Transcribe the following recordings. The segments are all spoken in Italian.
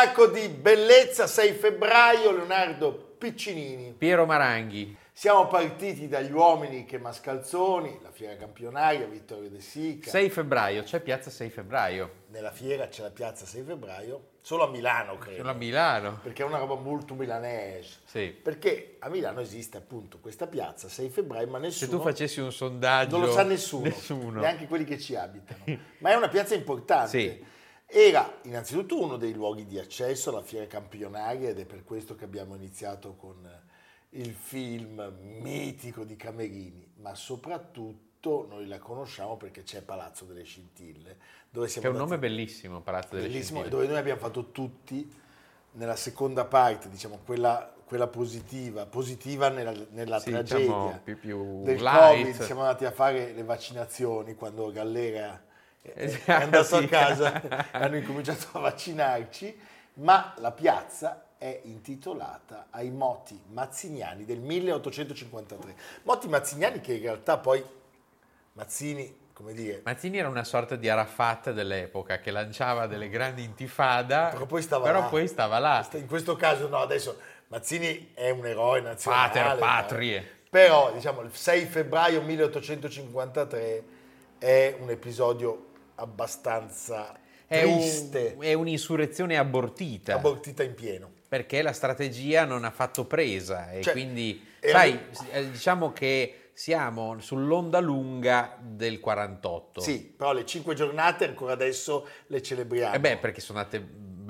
Almanacco di bellezza 6 febbraio, Leonardo Piccinini. Piero Maranghi. Siamo partiti dagli uomini che mascalzoni, la fiera campionaria, Vittorio De Sica. 6 febbraio, c'è piazza 6 febbraio. Nella fiera c'è la piazza 6 febbraio, solo a Milano credo. Solo a Milano. Perché è una roba molto milanese. Sì. Perché a Milano esiste appunto questa piazza 6 febbraio, ma nessuno... Se tu facessi un sondaggio... Non lo sa nessuno, nessuno. neanche quelli che ci abitano. ma è una piazza importante. Sì. Era innanzitutto uno dei luoghi di accesso alla fiera campionaria ed è per questo che abbiamo iniziato con il film mitico di Camerini, ma soprattutto noi la conosciamo perché c'è Palazzo delle Scintille. Dove siamo che è un nome bellissimo, Palazzo delle bellissimo, Scintille. Dove noi abbiamo fatto tutti, nella seconda parte, diciamo quella, quella positiva, positiva nella, nella sì, tragedia diciamo, più, più del light. Covid, siamo andati a fare le vaccinazioni quando Gallera è andato a casa, hanno incominciato a vaccinarci, ma la piazza è intitolata ai Moti Mazziniani del 1853. Moti Mazziniani che in realtà poi Mazzini, come dire... Mazzini era una sorta di Arafat dell'epoca che lanciava delle grandi intifada, però poi stava però là. Poi stava là. In questo caso no, adesso Mazzini è un eroe nazionale. Pater patrie. Però diciamo il 6 febbraio 1853 è un episodio abbastanza è triste. Un, è un'insurrezione abortita. Abortita in pieno. Perché la strategia non ha fatto presa e Cioè, quindi, sai, eh, diciamo che siamo sull'onda lunga del 48. Sì, però le cinque giornate ancora adesso le celebriamo. Eh beh, perché sono andate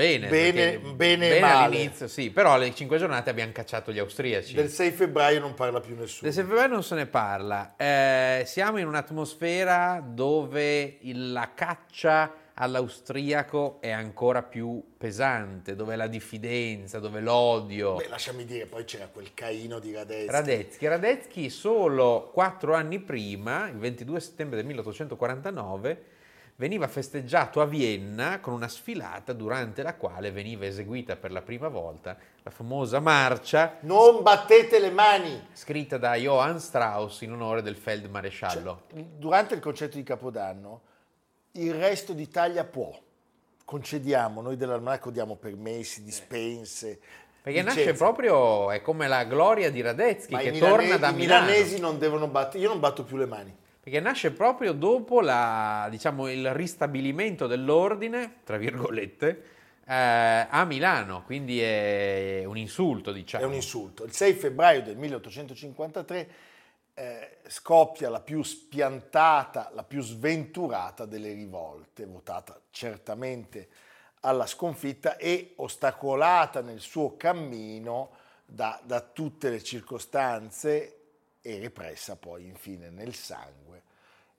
bene. Bene- bene e male. all'inizio, sì, però alle cinque giornate abbiamo cacciato gli austriaci. Del 6 febbraio non parla più nessuno. Del 6 febbraio non se ne parla. Eh, siamo in un'atmosfera dove la caccia all'austriaco è ancora più pesante, dove la diffidenza, dove l'odio. Beh, lasciami dire, poi c'era quel Caino di Radetzky. Radetzky. Radetzky solo quattro anni prima, il 22 settembre del 1849, veniva festeggiato a Vienna con una sfilata durante la quale veniva eseguita per la prima volta la famosa marcia Non battete le mani! scritta da Johann Strauss in onore del feldmaresciallo. Cioè, durante il concetto di Capodanno, il resto d'Italia può. Concediamo, noi dell'Almanacco diamo permessi, dispense. Perché nasce licenze. proprio, è come la gloria di Radetzky Ma che i, torna da i Milano. milanesi non devono battere, io non batto più le mani. Perché nasce proprio dopo la, diciamo, il ristabilimento dell'ordine, tra virgolette, eh, a Milano, quindi è un insulto, diciamo. È un insulto. Il 6 febbraio del 1853 eh, scoppia la più spiantata, la più sventurata delle rivolte, votata certamente alla sconfitta e ostacolata nel suo cammino da, da tutte le circostanze e repressa poi infine nel sangue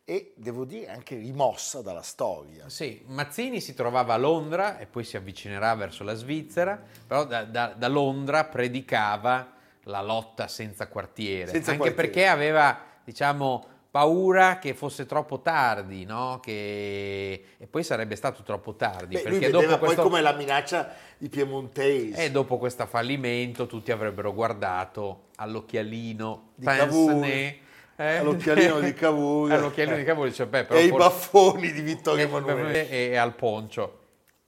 e devo dire anche rimossa dalla storia. Sì, Mazzini si trovava a Londra e poi si avvicinerà verso la Svizzera, però da, da- da Londra predicava la lotta senza quartiere, Senza anche quartiere. perché aveva, diciamo, paura che fosse troppo tardi, no? Che... E poi sarebbe stato troppo tardi, Beh, perché dopo poi questo... come la minaccia di Piemontesi. E dopo questo fallimento tutti avrebbero guardato all'occhialino Di pince-nez, Cavour, all'occhialino di Cavour. all'occhialino di Cavour dice, beh, però e i forse- baffoni di Vittorio e, Emanuele. e al poncio.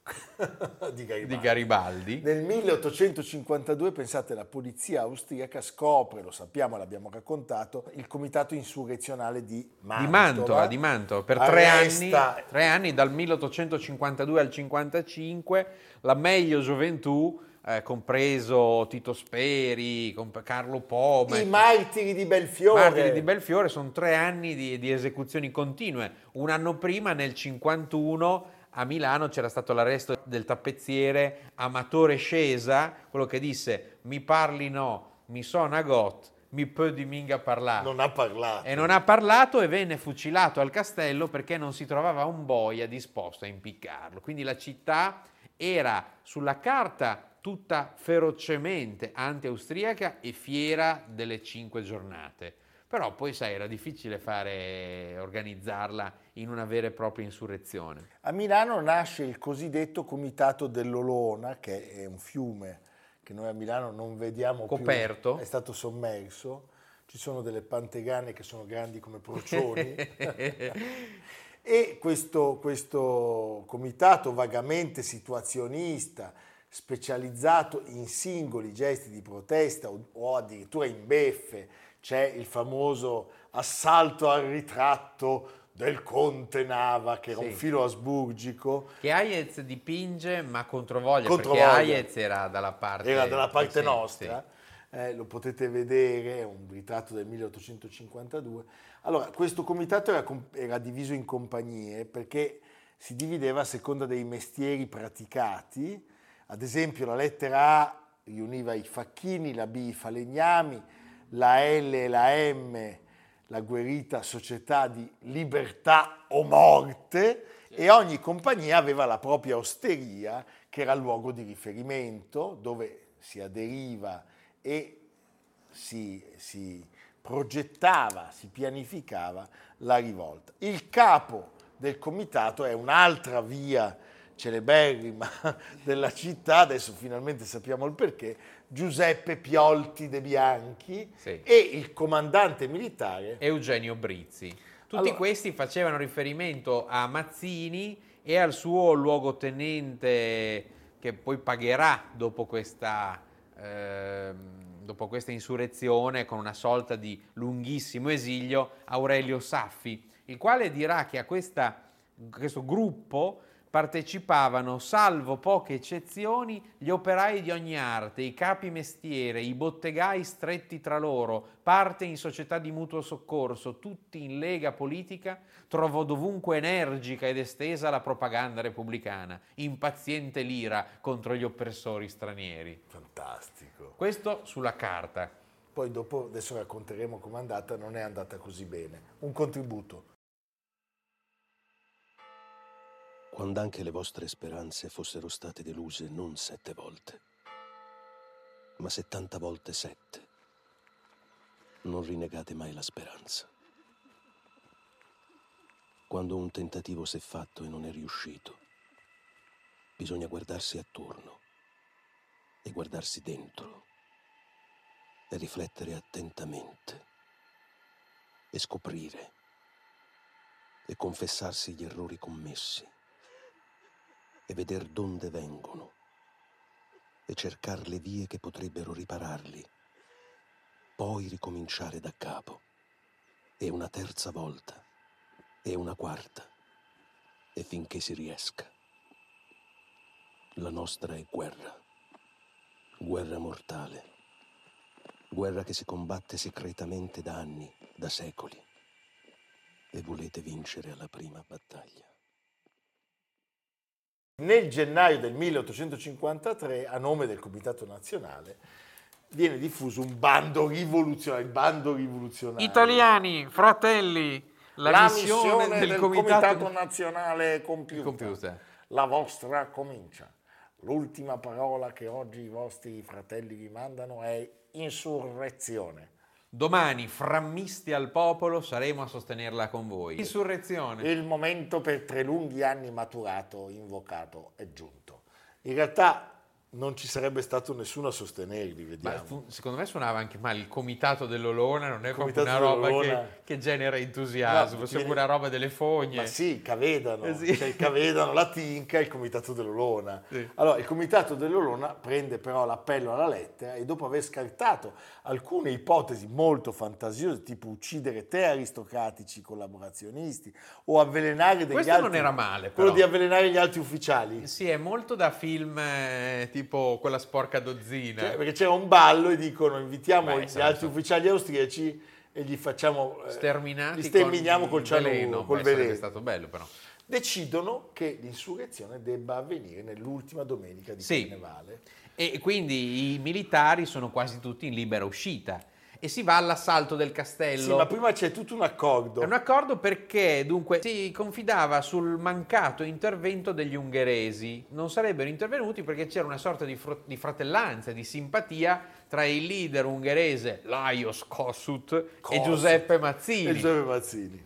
di Garibaldi. di Garibaldi. Nel 1852, pensate, la polizia austriaca scopre, lo sappiamo, l'abbiamo raccontato, il comitato insurrezionale di Mantova. Di Mantova, di Mantova. Per tre anni, tre anni, dal 1852 al 55, la meglio gioventù, eh, compreso Tito Speri, comp- Carlo Poma, I martiri di Belfiore. Martiri di Belfiore, sono tre anni di, di esecuzioni continue. Un anno prima, nel 51, a Milano c'era stato l'arresto del tappezziere Amatore Scesa, quello che disse mi parli no, mi sono a got, mi peut di minga parlare. Non ha parlato. E non ha parlato e venne fucilato al castello perché non si trovava un boia disposto a impiccarlo. Quindi la città era sulla carta tutta ferocemente anti-austriaca e fiera delle cinque giornate. Però poi, sai, era difficile fare, organizzarla in una vera e propria insurrezione. A Milano nasce il cosiddetto Comitato dell'Olona, che è un fiume che noi a Milano non vediamo Coperto. più, è stato sommerso. Ci sono delle pantegane che sono grandi come procioni. e questo, questo comitato vagamente situazionista, specializzato in singoli gesti di protesta o, o addirittura in beffe, c'è il famoso assalto al ritratto del conte Nava, che era Sì. un filo asburgico, Che Hayez dipinge, ma controvoglia, Controvoglia. perché Hayez era dalla parte... era dalla parte sì, nostra, eh, lo potete vedere, è un ritratto del 1852. Allora, questo comitato era, era diviso in compagnie perché si divideva a seconda dei mestieri praticati, ad esempio la lettera A riuniva i facchini, la B i falegnami, la L e la M la guerita società di libertà o morte e ogni compagnia aveva la propria osteria che era il luogo di riferimento dove si aderiva e si, si progettava, si pianificava la rivolta. Il capo del comitato è un'altra via celeberrima della città, adesso finalmente sappiamo il perché, Giuseppe Piolti de Bianchi Sì. e il comandante militare Eugenio Brizzi. Tutti Allora- questi facevano riferimento a Mazzini e al suo luogotenente che poi pagherà dopo questa, ehm, dopo questa insurrezione con una sorta di lunghissimo esilio, Aurelio Saffi, il quale dirà che a questa- questo gruppo partecipavano, salvo poche eccezioni, gli operai di ogni arte, i capi mestiere, i bottegai stretti tra loro, parte in società di mutuo soccorso, tutti in lega politica, trovò dovunque energica ed estesa la propaganda repubblicana, impaziente l'ira contro gli oppressori stranieri. Fantastico. Questo sulla carta. Poi dopo, adesso racconteremo com'è andata, non è andata così bene. Un contributo. Quando anche le vostre speranze fossero state deluse non sette volte, ma settanta volte sette. Non rinnegate mai la speranza. Quando un tentativo si è fatto e non è riuscito, bisogna guardarsi attorno e guardarsi dentro e riflettere attentamente e scoprire e confessarsi gli errori commessi e veder donde vengono e cercare le vie che potrebbero ripararli, poi ricominciare da capo e una terza volta e una quarta e finché si riesca. La nostra è guerra, guerra mortale, guerra che si combatte segretamente da anni, da secoli e volete vincere alla prima battaglia. Nel gennaio del 1853, a nome del Comitato Nazionale, viene diffuso un bando rivoluzionario, bando rivoluzionario. Italiani, fratelli, la, missione, del, comitato, Nazionale è compiuta. compiuta. La vostra comincia. L'ultima parola che oggi i vostri fratelli vi mandano è insurrezione. Domani, frammisti al popolo, saremo a sostenerla con voi. Insurrezione. Il momento per tre lunghi anni maturato, invocato, è giunto. In realtà non ci sarebbe stato nessuno a sostenerli, vediamo. Fu- secondo me suonava anche male. Il comitato dell'Olona non è proprio una roba che, che genera entusiasmo, No, sembra una roba delle fogne. Ma sì, Cavedano, Eh sì. il Cavedano, la Tinca e il Comitato dell'Olona. Sì. Allora, il Comitato dell'Olona prende però l'appello alla lettera e dopo aver scartato alcune ipotesi molto fantasiose, tipo uccidere tre aristocratici collaborazionisti o avvelenare degli Questo altri... non era male, Quello però. di avvelenare gli altri ufficiali. Sì, è molto da film eh, tipo quella sporca dozzina. Cioè, perché c'era un ballo e dicono invitiamo Beh, gli sì, altri ufficiali austriaci e gli facciamo... eh, Sterminati li sterminiamo col cianuro, veleno. col Beh, veleno. stato bello però. decidono che l'insurrezione debba avvenire nell'ultima domenica di Sì. Carnevale. E quindi i militari sono quasi tutti in libera uscita e si va all'assalto del castello. Sì, ma prima c'è tutto un accordo. È un accordo perché dunque si confidava sul mancato intervento degli ungheresi. Non sarebbero intervenuti perché c'era una sorta di, fro- di fratellanza, di simpatia tra il leader ungherese Lajos Kossuth e Kossuth. Giuseppe Mazzini. E Giuseppe Mazzini.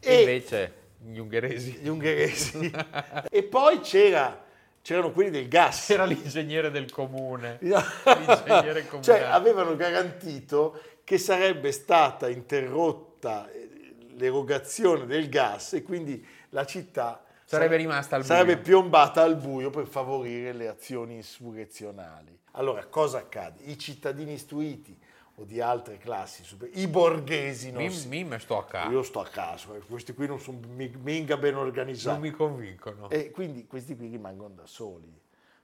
E E invece gli ungheresi. gli ungheresi. e poi c'era, c'erano quelli del gas. C'era l'ingegnere del comune. L'ingegnere comunale. cioè avevano garantito che sarebbe stata interrotta eh, l'erogazione del gas e quindi la città Sarebbe sare- rimasta al sarebbe buio. piombata al buio per favorire le azioni insurrezionali. Allora, cosa accade? I cittadini istruiti o di altre classi, i borghesi non Mi, si- mi sto a casa. Io sto a caso, eh, questi qui non sono mi- minga ben organizzati. Non mi convincono. E quindi questi qui rimangono da soli.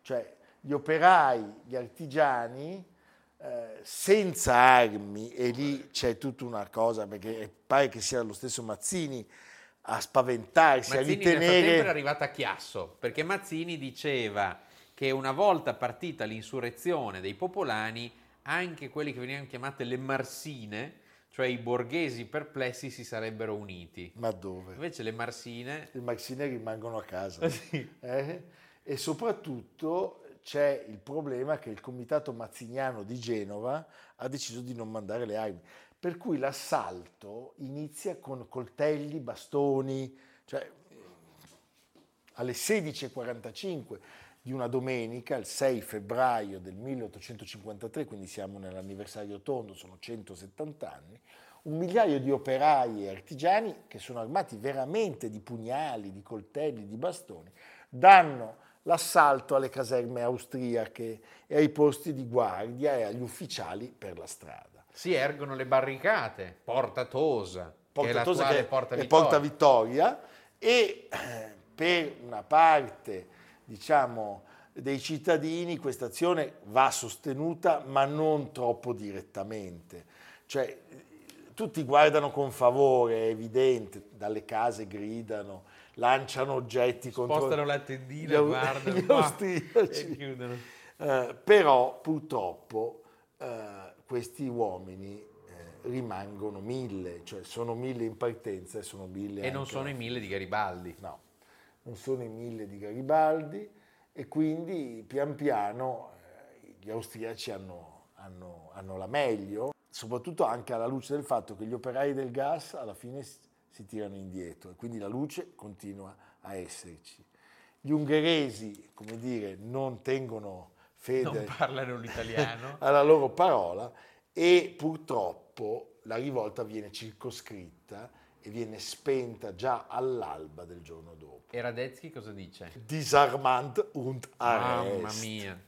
Cioè gli operai, gli artigiani, eh, senza armi, e lì c'è tutta una cosa, perché pare che sia lo stesso Mazzini a spaventarsi, Mazzini a frattempo era ritenere... arrivata a Chiasso, perché Mazzini diceva che una volta partita l'insurrezione dei popolani, anche quelli che venivano chiamate le marsine, cioè i borghesi perplessi, si sarebbero uniti. Ma dove? Invece le marsine... I Maxine rimangono a casa. Sì. Eh? E soprattutto c'è il problema che il comitato mazziniano di Genova ha deciso di non mandare le armi. Per cui l'assalto inizia con coltelli, bastoni, cioè alle 16.45 di una domenica, il 6 febbraio del 1853, quindi siamo nell'anniversario tondo, sono 170 anni, un migliaio di operai e artigiani che sono armati veramente di pugnali, di coltelli, di bastoni, danno l'assalto alle caserme austriache e ai posti di guardia e agli ufficiali per la strada. Si ergono le barricate, Porta Tosa, che è Porta Tosa l'attuale che Porta è Vittoria. Porta Vittoria e eh, per una parte diciamo dei cittadini questa azione va sostenuta ma non troppo direttamente cioè tutti guardano con favore è evidente dalle case gridano lanciano oggetti contro Spostano la tendina, gli guardano gli austriaci. e chiudono. Eh, però purtroppo eh, questi uomini eh, rimangono mille, cioè sono mille in partenza e sono mille E non sono i mille di Garibaldi. No, non sono i mille di Garibaldi e quindi pian piano eh, gli austriaci hanno, hanno- hanno la meglio, soprattutto anche alla luce del fatto che gli operai del gas alla fine si tirano indietro e quindi la luce continua a esserci. Gli ungheresi, come dire, non tengono fede Non alla loro parola e purtroppo la rivolta viene circoscritta e viene spenta già all'alba del giorno dopo. E Radetzky cosa dice? Disarmant und Arrest. Mamma mia.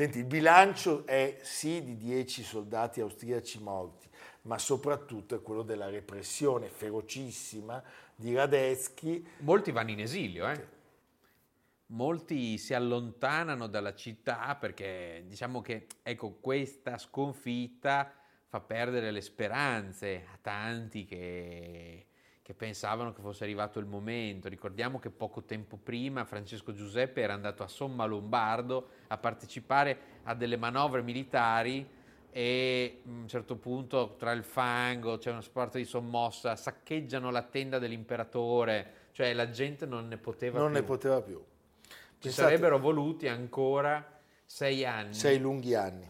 Senti, il bilancio è sì di 10 soldati austriaci morti, ma soprattutto è quello della repressione ferocissima di Radetzky. Molti vanno in esilio, eh? Molti si allontanano dalla città perché diciamo che ecco, questa sconfitta fa perdere le speranze a tanti che, che pensavano che fosse arrivato il momento. Ricordiamo che poco tempo prima Francesco Giuseppe era andato a Somma Lombardo a partecipare a delle manovre militari e a un certo punto tra il fango c'è una sorta di sommossa, saccheggiano la tenda dell'imperatore, cioè la gente non ne poteva non più. ne poteva più. Ci Pensate, sarebbero voluti ancora sei anni. sei lunghi anni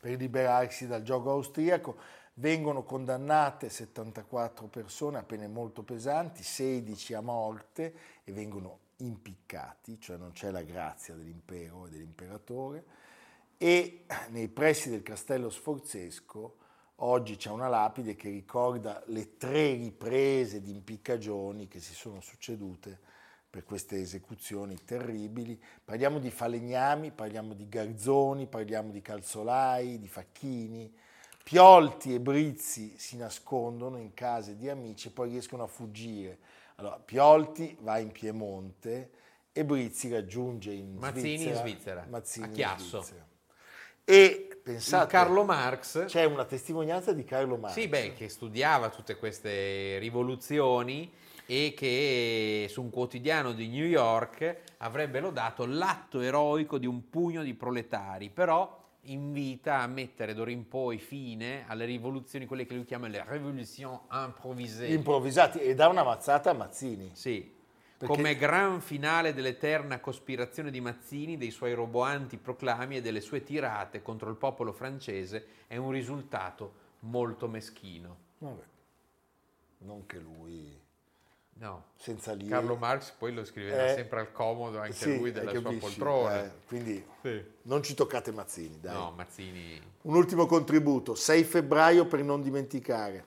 per liberarsi dal gioco austriaco. Vengono condannate 74 persone a pene molto pesanti, 16 a morte e vengono impiccati, cioè non c'è la grazia dell'impero e dell'imperatore. E nei pressi del castello sforzesco oggi c'è una lapide che ricorda le tre riprese di impiccagioni che si sono succedute per queste esecuzioni terribili. Parliamo di falegnami, parliamo di garzoni, parliamo di calzolai, di facchini. Piolti e Brizzi si nascondono in case di amici e poi riescono a fuggire. Allora, Piolti va in Piemonte e Brizzi raggiunge in Mazzini in Svizzera, Svizzera, Mazzini a Chiasso. Svizzera. E pensate, Carlo Marx, c'è una testimonianza di Carlo Marx. sì, beh, che studiava tutte queste rivoluzioni e che su un quotidiano di New York avrebbe lodato l'atto eroico di un pugno di proletari, però invita a mettere d'ora in poi fine alle rivoluzioni, quelle che lui chiama le révolutions improvisées. improvvisati e dà una mazzata a Mazzini. Sì, Perché- come gran finale dell'eterna cospirazione di Mazzini, dei suoi roboanti proclami e delle sue tirate contro il popolo francese, è un risultato molto meschino. Vabbè. Non che lui, No, senza lì. Carlo Marx poi lo scriveva Eh, sempre al comodo anche sì, lui della sua capisci? poltrona. Eh, quindi Sì. non ci toccate Mazzini, dai. No, Mazzini Un ultimo contributo, 6 febbraio per non dimenticare.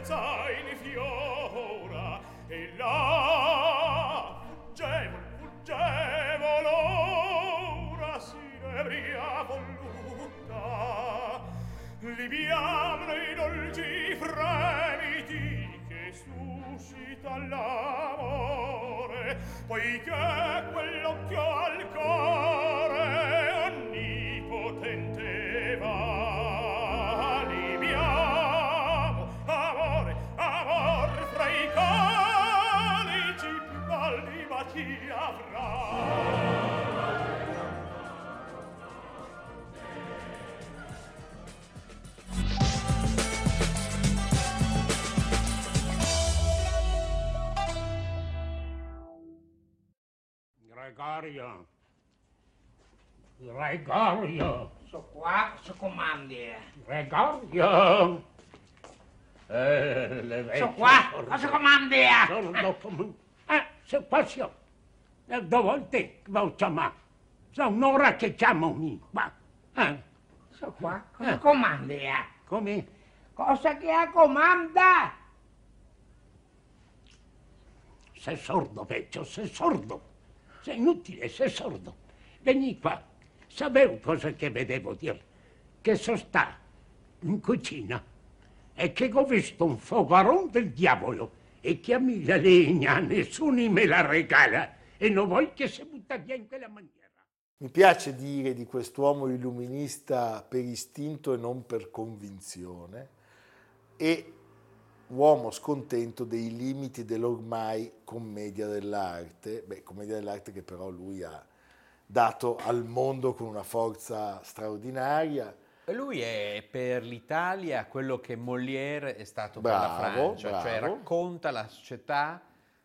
bellezza in fiora e la fuggevol fuggevol ora si nebria volutta libiam nei dolci fremiti che suscita l'amore poiché Gregorio. Gregorio. So qua, so comandi. Gregorio. Eh, le vecchie So qua, sordo- ma so comandi. sordo come- Eh, se passio. E due volte che ho chiamato. Sono un'ora che chiamami qua. Eh, So qua, Eh. cosa comandi? come? Cosa che ha comanda? Sei sordo, vecchio, sei sordo. Sei inutile, sei sordo. Vieni qua. Sapevo cosa che vedevo dire. Che so sta in cucina e che ho visto un fogaron del diavolo e me la legna nessuno me la regala e non voglio che si butta via in quella maniera. Mi piace dire di quest'uomo illuminista per istinto e non per convinzione e uomo scontento dei limiti dell'ormai commedia dell'arte, beh, commedia dell'arte che però lui ha dato al mondo con una forza straordinaria. Lui è per l'Italia quello che Molière è stato per la Bravo, Francia, cioè bravo. racconta la società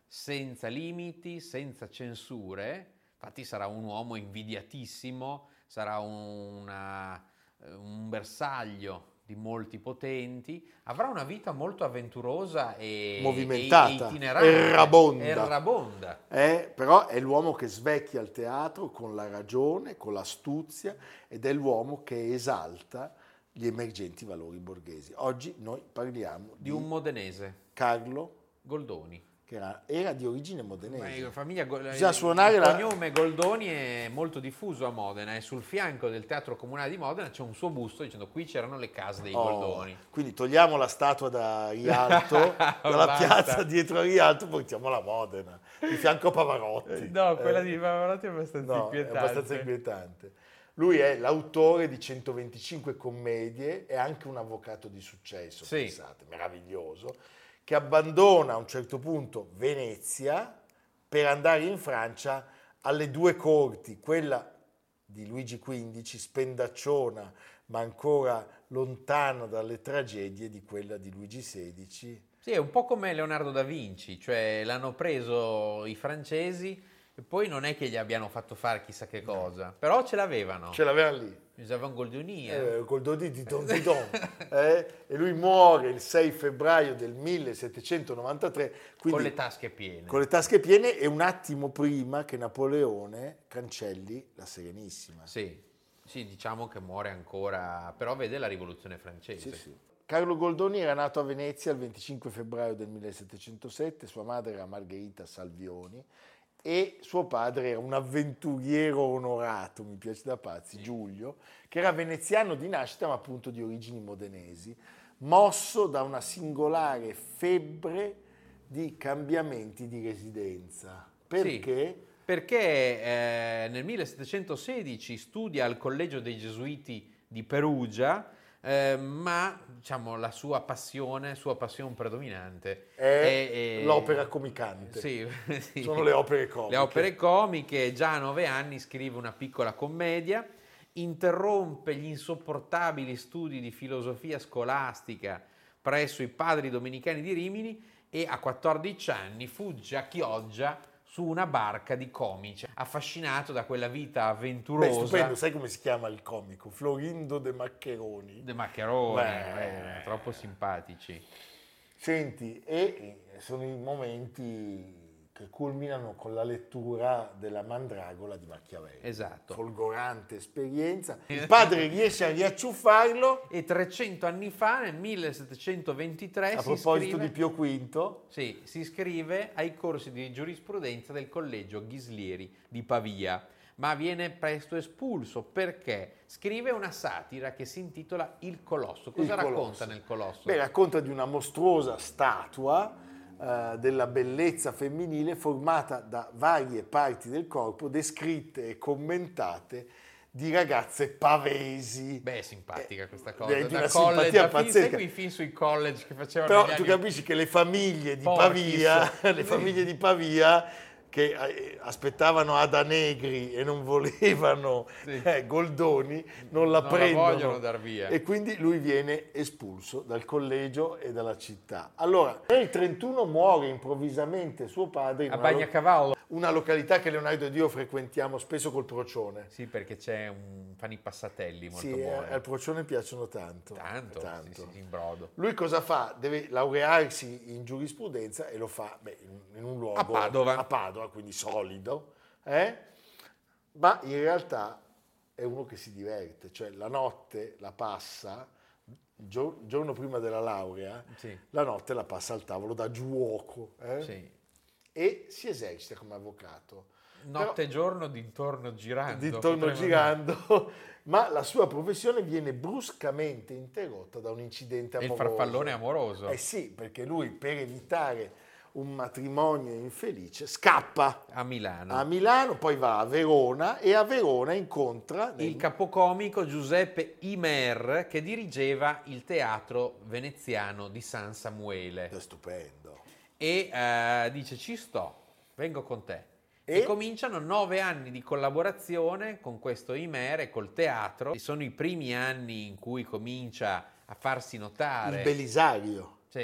senza limiti, senza censure. Infatti sarà un uomo invidiatissimo, sarà una- un bersaglio di molti potenti, avrà una vita molto avventurosa e Movimentata, e errabonda. errabonda. Eh, però è l'uomo che svecchia il teatro con la ragione, con l'astuzia ed è l'uomo che esalta gli emergenti valori borghesi. Oggi noi parliamo di, Di un modenese, Carlo Goldoni. Che era, era di origine Ma modenese. la famiglia Bisogna il- suonare il la- cognome Goldoni è molto diffuso a Modena e sul fianco del Teatro Comunale di Modena c'è un suo busto dicendo qui c'erano le case dei Oh, Goldoni. quindi togliamo la statua da Rialto, dalla piazza dietro a Rialto, portiamola a Modena, di fianco a Pavarotti. No, quella Eh, di Pavarotti è abbastanza no, è inquietante. abbastanza inquietante. Lui è l'autore di 125 commedie e anche un avvocato di successo, Sì. pensate, meraviglioso, che abbandona a un certo punto Venezia per andare in Francia alle due corti, quella di Luigi XV, spendacciona, ma ancora lontana dalle tragedie di quella di Luigi XVI. Sì, è un po' come Leonardo da Vinci, cioè l'hanno preso i francesi e poi non è che gli abbiano fatto fare chissà che cosa, però ce l'avevano. Ce l'aveva lì. Usavano Goldoni. eh. col Dodi di Don di Don, eh, e lui muore il 6 febbraio del 1793, quindi con le tasche piene. con le tasche piene e un attimo prima che Napoleone cancelli la Serenissima. Sì, sì, diciamo che muore ancora, però vede la rivoluzione francese. Sì, sì. Carlo Goldoni era nato a Venezia il 25 febbraio del 1707, sua madre era Margherita Salvioni e suo padre era un avventuriero onorato, mi piace da pazzi, Giulio, che era veneziano di nascita ma appunto di origini modenesi, mosso da una singolare febbre di cambiamenti di residenza. Perché? Perché eh, nel 1716 studia al Collegio dei Gesuiti di Perugia, eh, ma diciamo, la sua passione, sua passione predominante È l'opera comicante. Sì, sì. Sono le opere comiche. Le opere comiche, già a nove anni scrive una piccola commedia, interrompe gli insopportabili studi di filosofia scolastica presso i padri domenicani di Rimini e a 14 anni fugge a Chioggia su una barca di comici, affascinato da quella vita Beh, avventurosa. stupendo, sai come si chiama il comico? Florindo De Maccheroni. De Maccheroni, Beh. eh, troppo simpatici. Senti, e eh, sono i momenti che culminano con la lettura della Mandragola di Machiavelli. Esatto. Folgorante esperienza. Il padre riesce a riacciuffarlo E 300 anni fa, nel 1723, a si proposito iscrive- di Pio V. Sì, si iscrive ai corsi di giurisprudenza del collegio Ghislieri di Pavia, ma viene presto espulso perché scrive una satira che si intitola Il Colosso. Cosa Il racconta Colosso. nel Colosso? Beh, racconta di una mostruosa statua eh, della bellezza femminile formata da varie parti del corpo descritte e commentate di ragazze pavesi. Beh, è simpatica questa Eh, cosa. di Da una college simpatia pazzesca. quei film sui college che facevano Però tu anni- capisci che le famiglie di Porchis. Pavia, le famiglie di Pavia che eh, aspettavano Ada Negri e non volevano Sì. eh, Goldoni, non la Non la prendono. vogliono dar via. E quindi lui viene espulso dal collegio e dalla città. Allora, nel 31 muore improvvisamente suo padre A Bagnacavallo. Una località che Leonardo ed io frequentiamo spesso col procione. Sì, perché c'è un... fanno i passatelli molto Sì, eh, buoni. al procione piacciono tanto. Tanto, tanto. Sì, sì, in brodo. Lui cosa fa? Deve laurearsi in giurisprudenza e lo fa beh, in, un luogo A Padova. a Padova, quindi solido, eh? ma in realtà è uno che si diverte, cioè la notte la passa, il giorno prima della laurea, Sì. la notte la passa al tavolo da giuoco eh? Sì. E si esercita come avvocato. Notte e giorno d'intorno girando. D'intorno girando, ma la sua professione viene bruscamente interrotta da un incidente È il amoroso. farfallone amoroso. Eh sì, perché lui per evitare un matrimonio infelice scappa a Milano. a Milano, poi va a Verona e a Verona incontra nel- il capocomico Giuseppe Imer che dirigeva il teatro veneziano di San Samuele È stupendo. E eh, dice ci sto, vengo con te. E? E? cominciano nove anni di collaborazione con questo Imer e col teatro. Sono i primi anni in cui comincia a farsi notare Il Belisario. sì,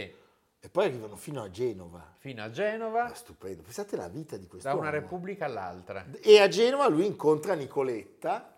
E poi arrivano fino a Genova. fino a Genova, È stupendo. Pensate alla vita di questo da una repubblica all'altra. E a Genova lui incontra Nicoletta,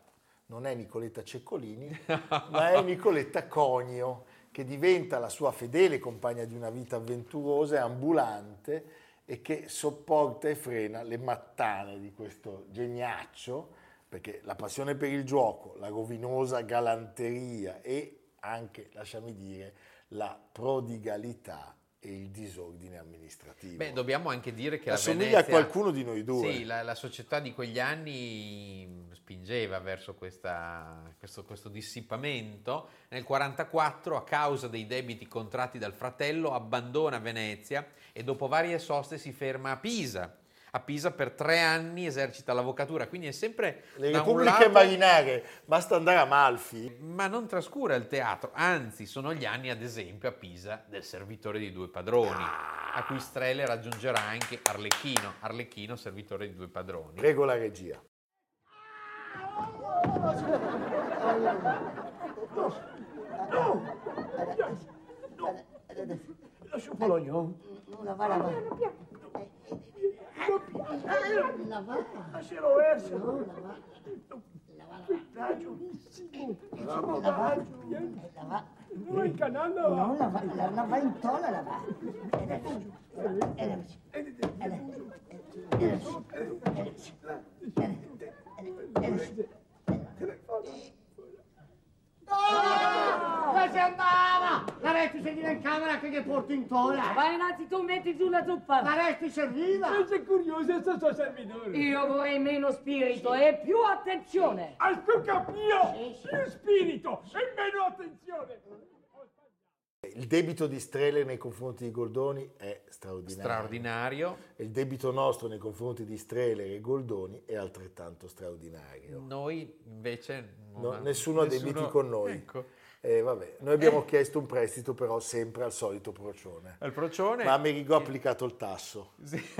non è Nicoletta Ceccolini, ma è Nicoletta Conio, che diventa la sua fedele compagna di una vita avventurosa e ambulante e che sopporta e frena le mattane di questo geniaccio, perché la passione per il gioco, la rovinosa galanteria e anche, lasciami dire, la prodigalità e il disordine amministrativo. Beh, dobbiamo anche dire che la Assomiglia Venezia... a qualcuno di noi due. Sì, la, la società di quegli anni spingeva verso questa- questo, questo dissipamento. Nel 1944, a causa dei debiti contratti dal fratello, abbandona Venezia e dopo varie soste si ferma a Pisa. A Pisa per tre anni esercita l'avvocatura, quindi è sempre Le un repubbliche lato- marinarie, basta andare a Amalfi. ma non trascura il teatro, anzi sono gli anni ad esempio a Pisa del servitore di due padroni, a cui Strele raggiungerà anche Arlecchino, Arlecchino servitore di due padroni. Prego la regia. Lascio Pologno. Non la va, la va. La va. No. La va, la Ragionissimo. va. La va. La va. Noi canale No, la va. La, la va in tola, la va. Ed è giù. Ed è giù. Ed è ed è giù. Ed è giù. Ed è giù. Dove si andava? La resti sedile in camera che gli porto in tola. Vai innanzi tu, metti giù la zuppa. La resti serviva. sei curioso, sto suo servitore. Io vorrei meno spirito e più attenzione. Al tuo capio, più spirito e meno attenzione. Il debito di Strele nei confronti di Goldoni è straordinario. Straordinario. Il debito nostro nei confronti di Strele e Goldoni è altrettanto straordinario. Noi invece... No, non- nessuno ha debiti con noi. Ecco. Eh, vabbè, noi abbiamo chiesto un prestito però sempre al solito procione. Al procione... Ma Amerigo ha applicato il tasso, Sì.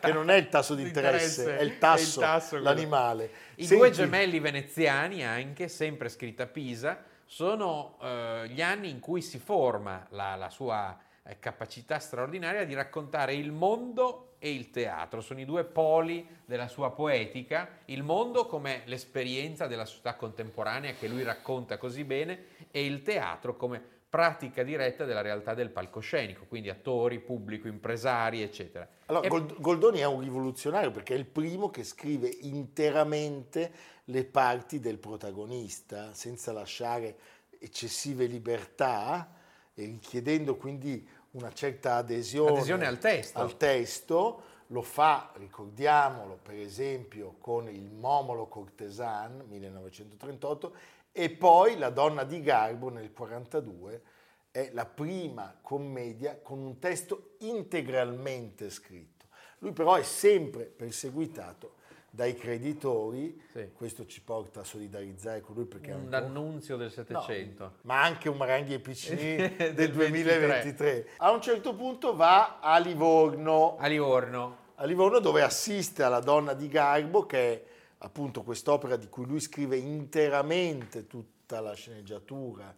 che non è il tasso di interesse, è il tasso, quello. l'animale. I Senti- due gemelli veneziani, anche sempre scritta a Pisa, sono eh, gli anni in cui si forma la, la sua eh, capacità straordinaria di raccontare il mondo e il teatro. Sono i due poli della sua poetica, il mondo come l'esperienza della società contemporanea che lui racconta così bene e il teatro come pratica diretta della realtà del palcoscenico, quindi attori, pubblico, impresari, eccetera. Allora, E- Gold- Goldoni è un rivoluzionario perché è il primo che scrive interamente le parti del protagonista, senza lasciare eccessive libertà e richiedendo quindi una certa adesione, Adesione al testo. al testo. Lo fa, ricordiamolo, per esempio con il Momolo Cortesan 1938 e poi La donna di Garbo nel 1942 è la prima commedia con un testo integralmente scritto. Lui però è sempre perseguitato dai creditori, Sì. questo ci porta a solidarizzare con lui perché un un annunzio del No, Settecento. ma anche un Maranghi e Piccini del, Del 2023. A un certo punto va a Livorno, A Livorno. a Livorno dove assiste alla donna di Garbo, che è appunto quest'opera di cui lui scrive interamente tutta la sceneggiatura,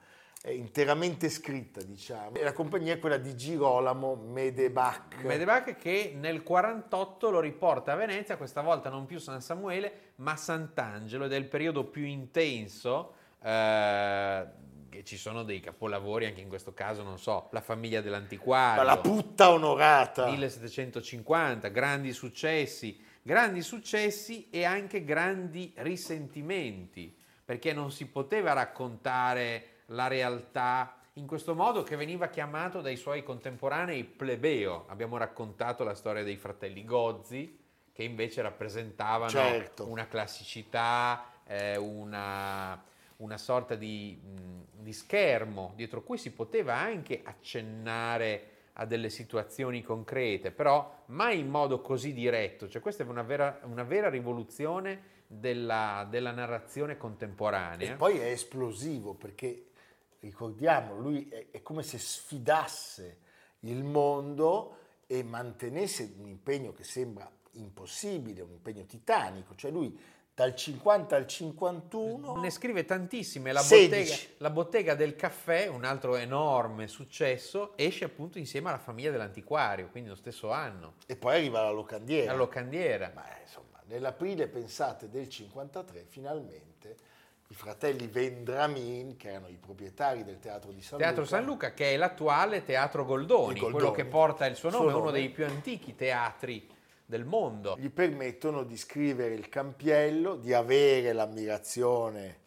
interamente scritta, diciamo. E la compagnia è quella di Girolamo Medebach. Medebach che nel 48 lo riporta a Venezia, questa volta non più San Samuele, ma Sant'Angelo, ed è il periodo più intenso. eh, che ci sono dei capolavori, anche in questo caso, non so, La famiglia dell'antiquario. La putta onorata. 1750, grandi successi, grandi successi e anche grandi risentimenti, perché non si poteva raccontare la realtà in questo modo che veniva chiamato dai suoi contemporanei plebeo. Abbiamo raccontato la storia dei fratelli Gozzi, che invece rappresentavano Certo. una classicità, eh, una, una sorta di, mh, di schermo dietro cui si poteva anche accennare a delle situazioni concrete, però mai in modo così diretto. Cioè, questa è una vera, una vera rivoluzione della, della narrazione E contemporanea. poi è esplosivo perché, ricordiamo, lui è, è come se sfidasse il mondo e mantenesse un impegno che sembra impossibile, un impegno titanico. Cioè lui dal 50 al 51... Ne scrive tantissime. La 16. bottega, la bottega del caffè, un altro enorme successo, esce appunto insieme alla famiglia dell'antiquario, quindi lo stesso anno, E poi arriva la locandiera. la locandiera. Ma insomma, nell'aprile, pensate, del 53, finalmente i fratelli Vendramin, che erano i proprietari del Teatro di San Teatro Luca, San Luca, che è l'attuale Teatro Goldoni, Goldoni. quello che porta il suo Suo nome, uno nome. dei più antichi teatri del mondo. gli permettono di scrivere il campiello, di avere l'ammirazione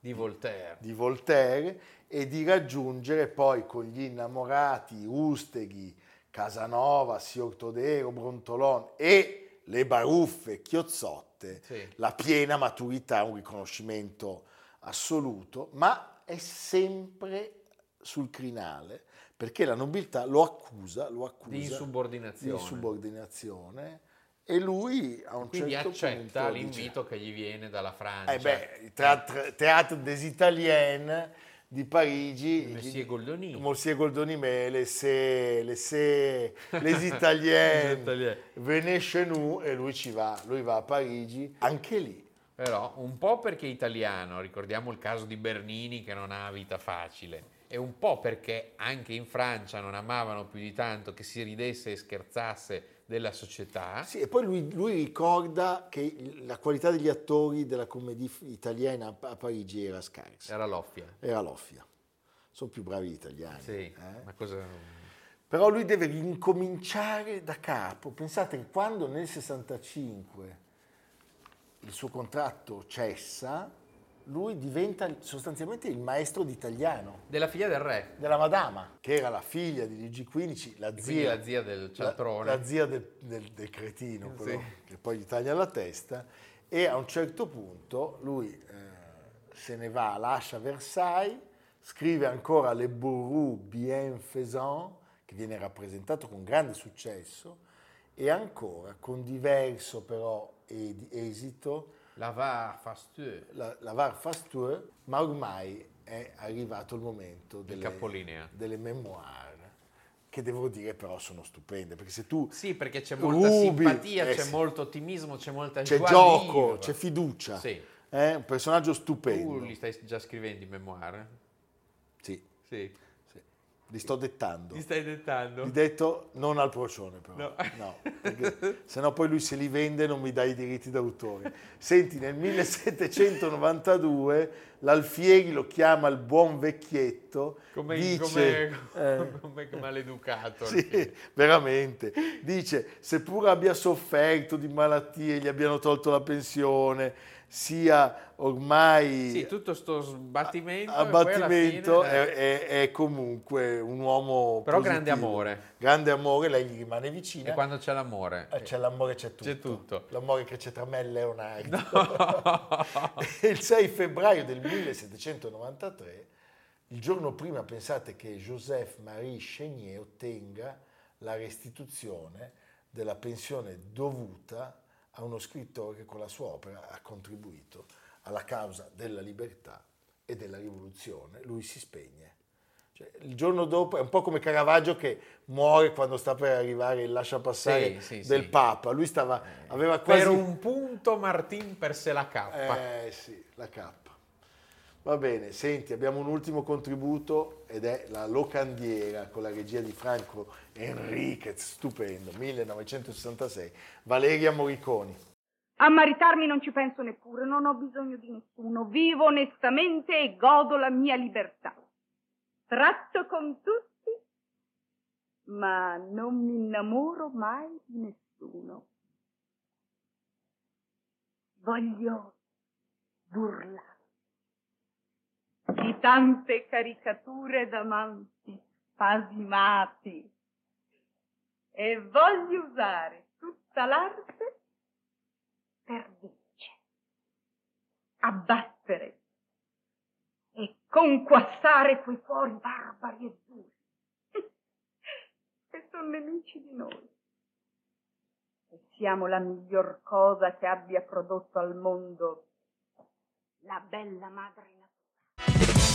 Di Voltaire. di Voltaire e di raggiungere poi con gli innamorati Usteghi, Casanova, Sior Todero, Brontolon e le baruffe chiozzotte, Sì. la piena maturità, un riconoscimento assoluto, ma è sempre sul crinale perché la nobiltà lo accusa, lo accusa Di insubordinazione. di insubordinazione e lui a un Quindi certo accetta punto dice- l'invito che gli viene dalla Francia. eh beh, il Théâtre, Théâtre des Italiens di Parigi. Monsieur Goldoni. Monsieur Goldoni, mais laissez, laissez les Italiens Italiens. venez chez nous e lui ci va, lui va a Parigi, anche lì. Però un po' perché è italiano, ricordiamo il caso di Bernini che non ha vita facile, e un po' perché anche in Francia non amavano più di tanto che si ridesse e scherzasse della società. Sì, e poi lui, lui ricorda che la qualità degli attori della commedia italiana a Parigi era scarsa, Era l'offia. era loffia. Sono più bravi gli italiani. Sì, eh? ma cosa... Però lui deve incominciare da capo. Pensate quando nel 65 il suo contratto cessa, lui diventa sostanzialmente il maestro d'italiano Della figlia del re, della Madama, che era la figlia di Luigi XV, la zia, la zia del la, cialtrone. la zia del, del- del cretino, quello Sì. che poi gli taglia la testa, e a un certo punto lui eh, se ne va, lascia Versailles, scrive ancora Le Bourreau Bienfaisant, che viene rappresentato con grande successo, e ancora con diverso però ed- esito La va fastueux. la, la VAR fastueux, ma ormai è arrivato il momento delle, capolinea. delle memoir, che devo dire però sono stupende, perché se tu Sì, perché c'è molta rubi, simpatia, eh c'è sì, molto ottimismo, c'è molta c'è gioco, vivre. c'è fiducia, Sì. è un personaggio Tu stupendo. li stai già scrivendo i memoir? Sì, Sì. Li sto dettando. Li stai dettando? Li detto non al procione però, No. no, perché sennò poi lui se li vende non mi dà i diritti d'autore. Senti, nel 1792 l'Alfieri lo chiama il buon vecchietto, Come, dice... come, eh, come maleducato. Sì, veramente. Dice, seppur abbia sofferto di malattie, gli abbiano tolto la pensione, sia ormai Sì, tutto sto sbattimento. a e poi alla battimento, fine, eh, è, è- è comunque un uomo Però positivo. grande amore. Grande amore, lei gli rimane vicina. E quando c'è l'amore? Eh, C'è l'amore, c'è tutto. C'è tutto. L'amore che c'è tra me e Leonardo. E il 6 febbraio del 1793, il giorno prima pensate che Joseph-Marie Chénier ottenga la restituzione della pensione dovuta a uno scrittore che con la sua opera ha contribuito alla causa della libertà e della rivoluzione. Lui si spegne. Cioè, il giorno dopo è un po' come Caravaggio che muore quando sta per arrivare il lasciapassare Sì, sì, del sì. Papa. Lui stava, aveva quasi... Per un punto Martin perse la K. Eh sì, la K. Va bene, senti, abbiamo un ultimo contributo ed è la Locandiera con la regia di Franco Enriquez, stupendo, 1966. Valeria Moriconi. A maritarmi non ci penso neppure, non ho bisogno di nessuno, vivo onestamente e godo la mia libertà. Tratto con tutti, ma non mi innamoro mai di nessuno. Voglio burlare di tante caricature d'amanti spasimati e voglio usare tutta l'arte per vincere, abbattere e conquassare quei cuori barbari e duri che sono nemici di noi. E siamo la miglior cosa che abbia prodotto al mondo la bella madre.